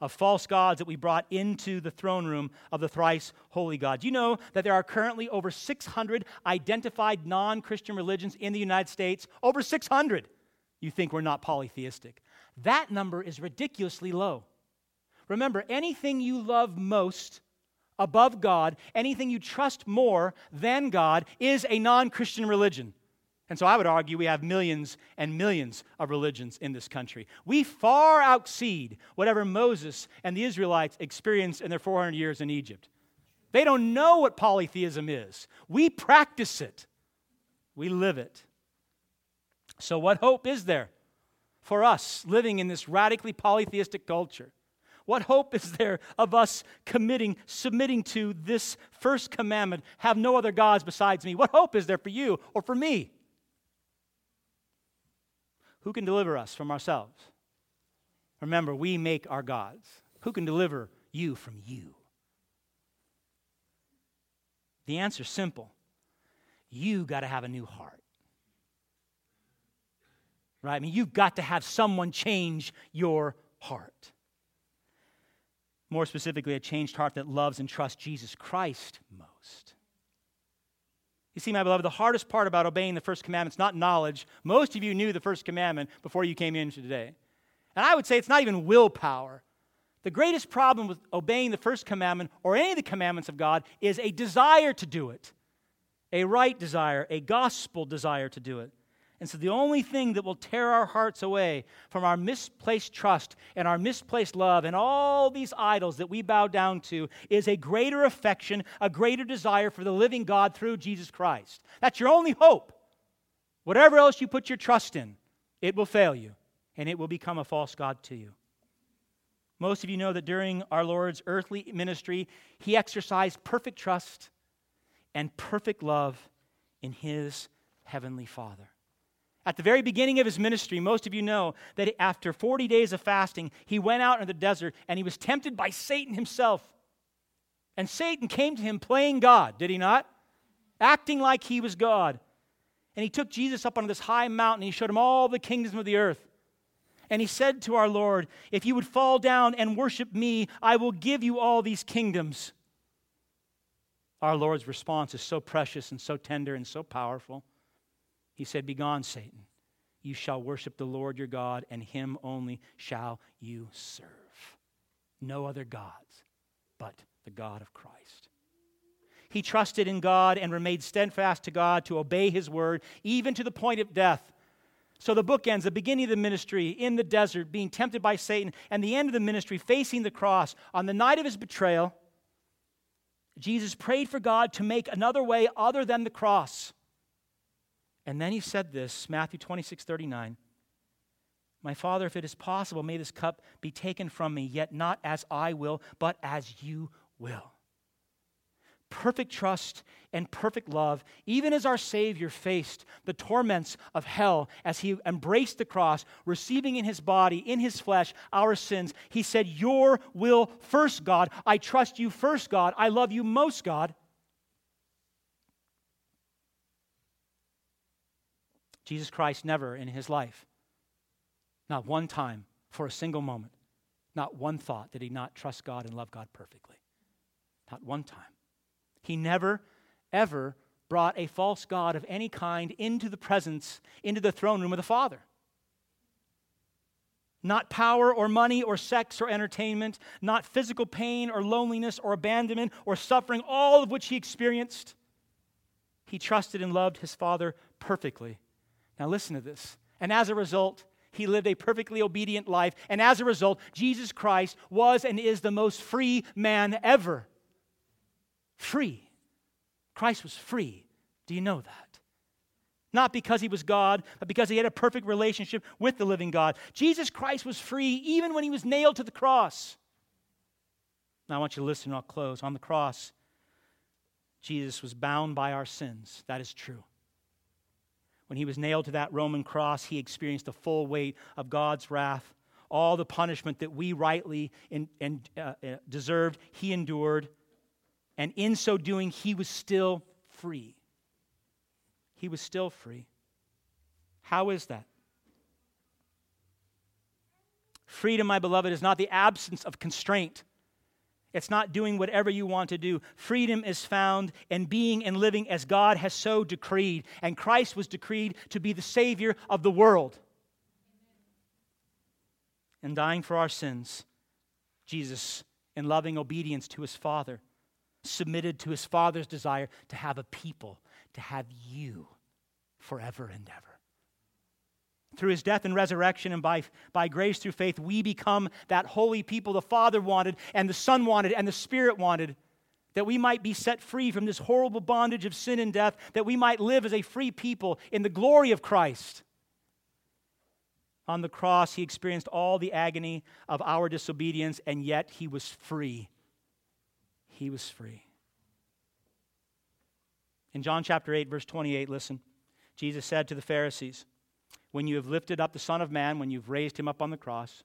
of false gods that we brought into the throne room of the thrice holy God. You know that there are currently over 600 identified non Christian religions in the United States? Over 600. You think we're not polytheistic. That number is ridiculously low. Remember, anything you love most above God, anything you trust more than God, is a non Christian religion. And so I would argue we have millions and millions of religions in this country. We far exceed whatever Moses and the Israelites experienced in their 400 years in Egypt. They don't know what polytheism is. We practice it, we live it. So, what hope is there for us living in this radically polytheistic culture? What hope is there of us committing, submitting to this first commandment have no other gods besides me? What hope is there for you or for me? Who can deliver us from ourselves? Remember, we make our gods. Who can deliver you from you? The answer's simple. You got to have a new heart. Right? I mean, you've got to have someone change your heart. More specifically, a changed heart that loves and trusts Jesus Christ most. You see, my beloved, the hardest part about obeying the first commandment is not knowledge. Most of you knew the first commandment before you came in today. And I would say it's not even willpower. The greatest problem with obeying the first commandment or any of the commandments of God is a desire to do it, a right desire, a gospel desire to do it. And so, the only thing that will tear our hearts away from our misplaced trust and our misplaced love and all these idols that we bow down to is a greater affection, a greater desire for the living God through Jesus Christ. That's your only hope. Whatever else you put your trust in, it will fail you and it will become a false God to you. Most of you know that during our Lord's earthly ministry, he exercised perfect trust and perfect love in his heavenly Father. At the very beginning of his ministry, most of you know that after 40 days of fasting, he went out in the desert and he was tempted by Satan himself. And Satan came to him playing God, did he not? Acting like he was God. And he took Jesus up on this high mountain and he showed him all the kingdoms of the earth. And he said to our Lord, If you would fall down and worship me, I will give you all these kingdoms. Our Lord's response is so precious and so tender and so powerful. He said, Begone, Satan. You shall worship the Lord your God, and him only shall you serve. No other gods but the God of Christ. He trusted in God and remained steadfast to God to obey his word, even to the point of death. So the book ends the beginning of the ministry in the desert, being tempted by Satan, and the end of the ministry facing the cross. On the night of his betrayal, Jesus prayed for God to make another way other than the cross. And then he said this Matthew 26, 39. My Father, if it is possible, may this cup be taken from me, yet not as I will, but as you will. Perfect trust and perfect love, even as our Savior faced the torments of hell as he embraced the cross, receiving in his body, in his flesh, our sins. He said, Your will first, God. I trust you first, God. I love you most, God. Jesus Christ never in his life, not one time for a single moment, Not one thought did he not trust God and love God perfectly. Not one time. He never, ever brought a false God of any kind into the presence, into the throne room of the Father. Not power or money or sex or entertainment, not physical pain or loneliness or abandonment or suffering, all of which he experienced. He trusted and loved his Father perfectly. Now, listen to this. And as a result, he lived a perfectly obedient life. And as a result, Jesus Christ was and is the most free man ever. Free. Christ was free. Do you know that? Not because he was God, but because he had a perfect relationship with the living God. Jesus Christ was free even when he was nailed to the cross. Now I want you to listen, I'll close. On the cross, Jesus was bound by our sins. That is true. When he was nailed to that Roman cross, he experienced the full weight of God's wrath. All the punishment that we rightly in, in, uh, uh deserved, he endured. And in so doing, he was still free he was still free. How is that? Freedom, my beloved, is not the absence of constraint. It's not doing whatever you want to do. Freedom is found in being and living as God has so decreed. And Christ was decreed to be the Savior of the world. And dying for our sins, Jesus, in loving obedience to his Father, submitted to his Father's desire to have a people to have you forever and ever. Through his death and resurrection, and by, by grace through faith, we become that holy people the Father wanted, and the Son wanted, and the Spirit wanted, that we might be set free from this horrible bondage of sin and death, that we might live as a free people in the glory of Christ. On the cross, he experienced all the agony of our disobedience, and yet he was free. He was free. In John chapter 8, verse 28, listen. Jesus said to the Pharisees, When you have lifted up the Son of Man, when you've raised him up on the cross,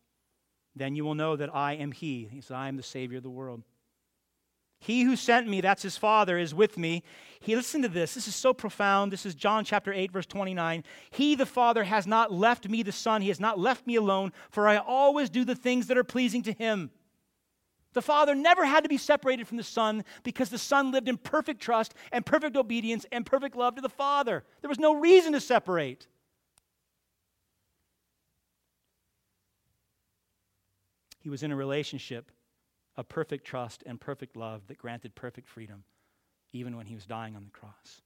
then you will know that I am he. He says, I am the Savior of the world. He who sent me, that's his Father, is with me. He listen to this. This is so profound. This is John chapter 8, verse 29. He, the Father, has not left me the Son. He has not left me alone, for I always do the things that are pleasing to him. The Father never had to be separated from the Son because the Son lived in perfect trust and perfect obedience and perfect love to the Father. There was no reason to separate. He was in a relationship of perfect trust and perfect love that granted perfect freedom, even when he was dying on the cross.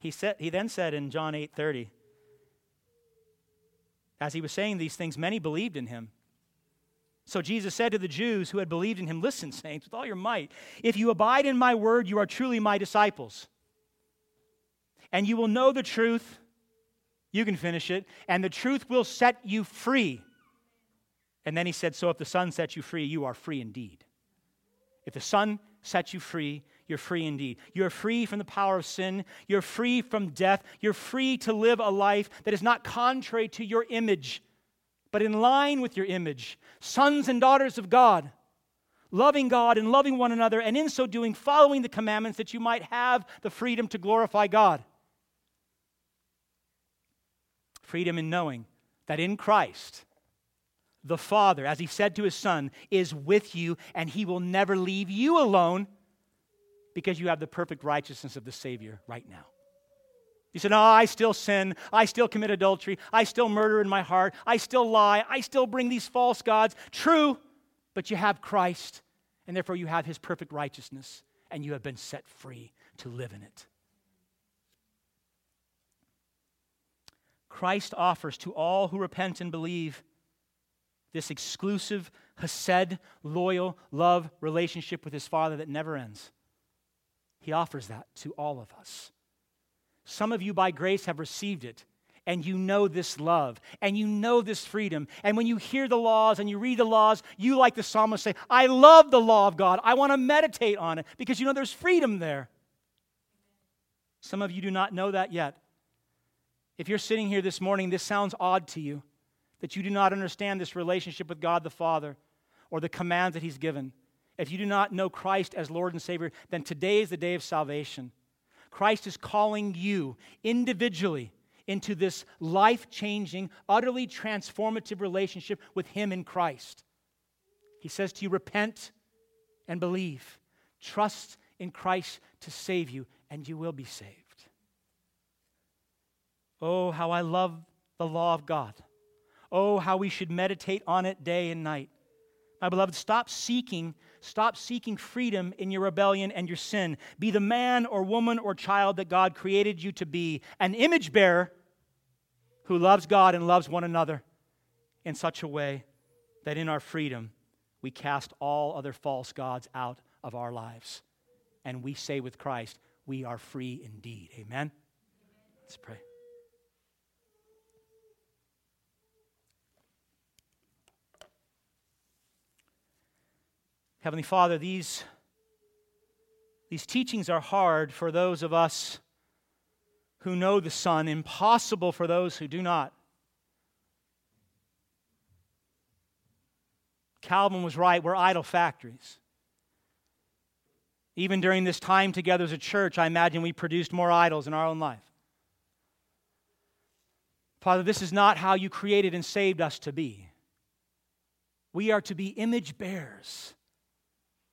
He, said, he then said in John 8 30, as he was saying these things, many believed in him. So Jesus said to the Jews who had believed in him, Listen, saints, with all your might, if you abide in my word, you are truly my disciples. And you will know the truth. You can finish it. And the truth will set you free. And then he said, So if the Son sets you free, you are free indeed. If the Son sets you free, you're free indeed. You're free from the power of sin. You're free from death. You're free to live a life that is not contrary to your image but in line with your image, sons and daughters of God, loving God and loving one another, and in so doing, following the commandments that you might have the freedom to glorify God. Freedom in knowing that in Christ, the Father, as He said to His Son, is with you, and He will never leave you alone because you have the perfect righteousness of the Savior right now. You said, No, I still sin. I still commit adultery. I still murder in my heart. I still lie. I still bring these false gods. True, but you have Christ, and therefore you have his perfect righteousness, and you have been set free to live in it. Christ offers to all who repent and believe this exclusive, Hesed, loyal, love relationship with his Father that never ends. He offers that to all of us. Some of you, by grace, have received it, and you know this love, and you know this freedom. And when you hear the laws and you read the laws, you, like the psalmist, say, I love the law of God. I want to meditate on it because you know there's freedom there. Some of you do not know that yet. If you're sitting here this morning, this sounds odd to you that you do not understand this relationship with God the Father or the commands that He's given. If you do not know Christ as Lord and Savior, then today is the day of salvation. Christ is calling you individually into this life changing, utterly transformative relationship with Him in Christ. He says to you, Repent and believe. Trust in Christ to save you, and you will be saved. Oh, how I love the law of God. Oh, how we should meditate on it day and night. My beloved, stop seeking, stop seeking freedom in your rebellion and your sin. Be the man or woman or child that God created you to be, an image bearer who loves God and loves one another in such a way that in our freedom we cast all other false gods out of our lives. And we say with Christ, we are free indeed. Amen? Let's pray. Heavenly Father, these, these teachings are hard for those of us who know the Son, impossible for those who do not. Calvin was right, we're idol factories. Even during this time together as a church, I imagine we produced more idols in our own life. Father, this is not how you created and saved us to be. We are to be image bearers.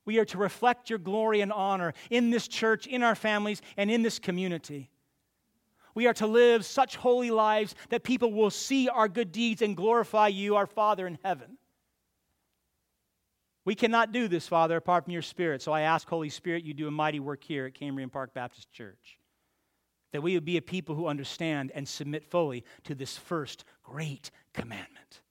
We are to reflect your glory and honor in this church, in our families, and in this community. We are to live such holy lives that people will see our good deeds and glorify you, our Father in heaven. We cannot do this, Father, apart from your Spirit. So I ask, Holy Spirit, you do a mighty work here at Cambrian Park Baptist Church. That we would be a people who understand and submit fully to this first great commandment.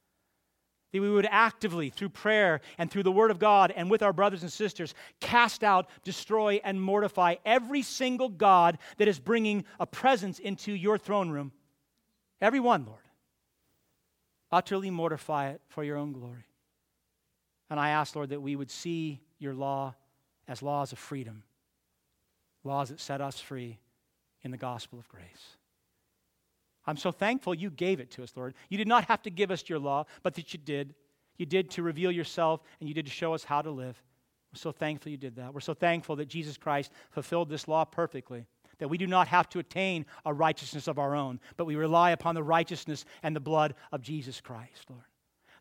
That we would actively, through prayer and through the Word of God and with our brothers and sisters, cast out, destroy, and mortify every single God that is bringing a presence into your throne room. Every one, Lord. Utterly mortify it for your own glory. And I ask, Lord, that we would see your law as laws of freedom, laws that set us free in the gospel of grace. I'm so thankful you gave it to us, Lord. You did not have to give us your law, but that you did. You did to reveal yourself, and you did to show us how to live. We're so thankful you did that. We're so thankful that Jesus Christ fulfilled this law perfectly, that we do not have to attain a righteousness of our own, but we rely upon the righteousness and the blood of Jesus Christ, Lord.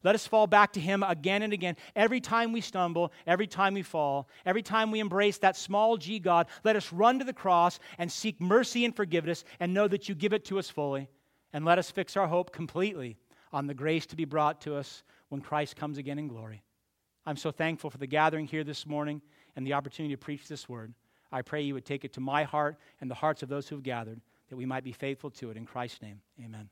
Let us fall back to Him again and again. Every time we stumble, every time we fall, every time we embrace that small g God, let us run to the cross and seek mercy and forgiveness and know that you give it to us fully. And let us fix our hope completely on the grace to be brought to us when Christ comes again in glory. I'm so thankful for the gathering here this morning and the opportunity to preach this word. I pray you would take it to my heart and the hearts of those who have gathered, that we might be faithful to it. In Christ's name, amen.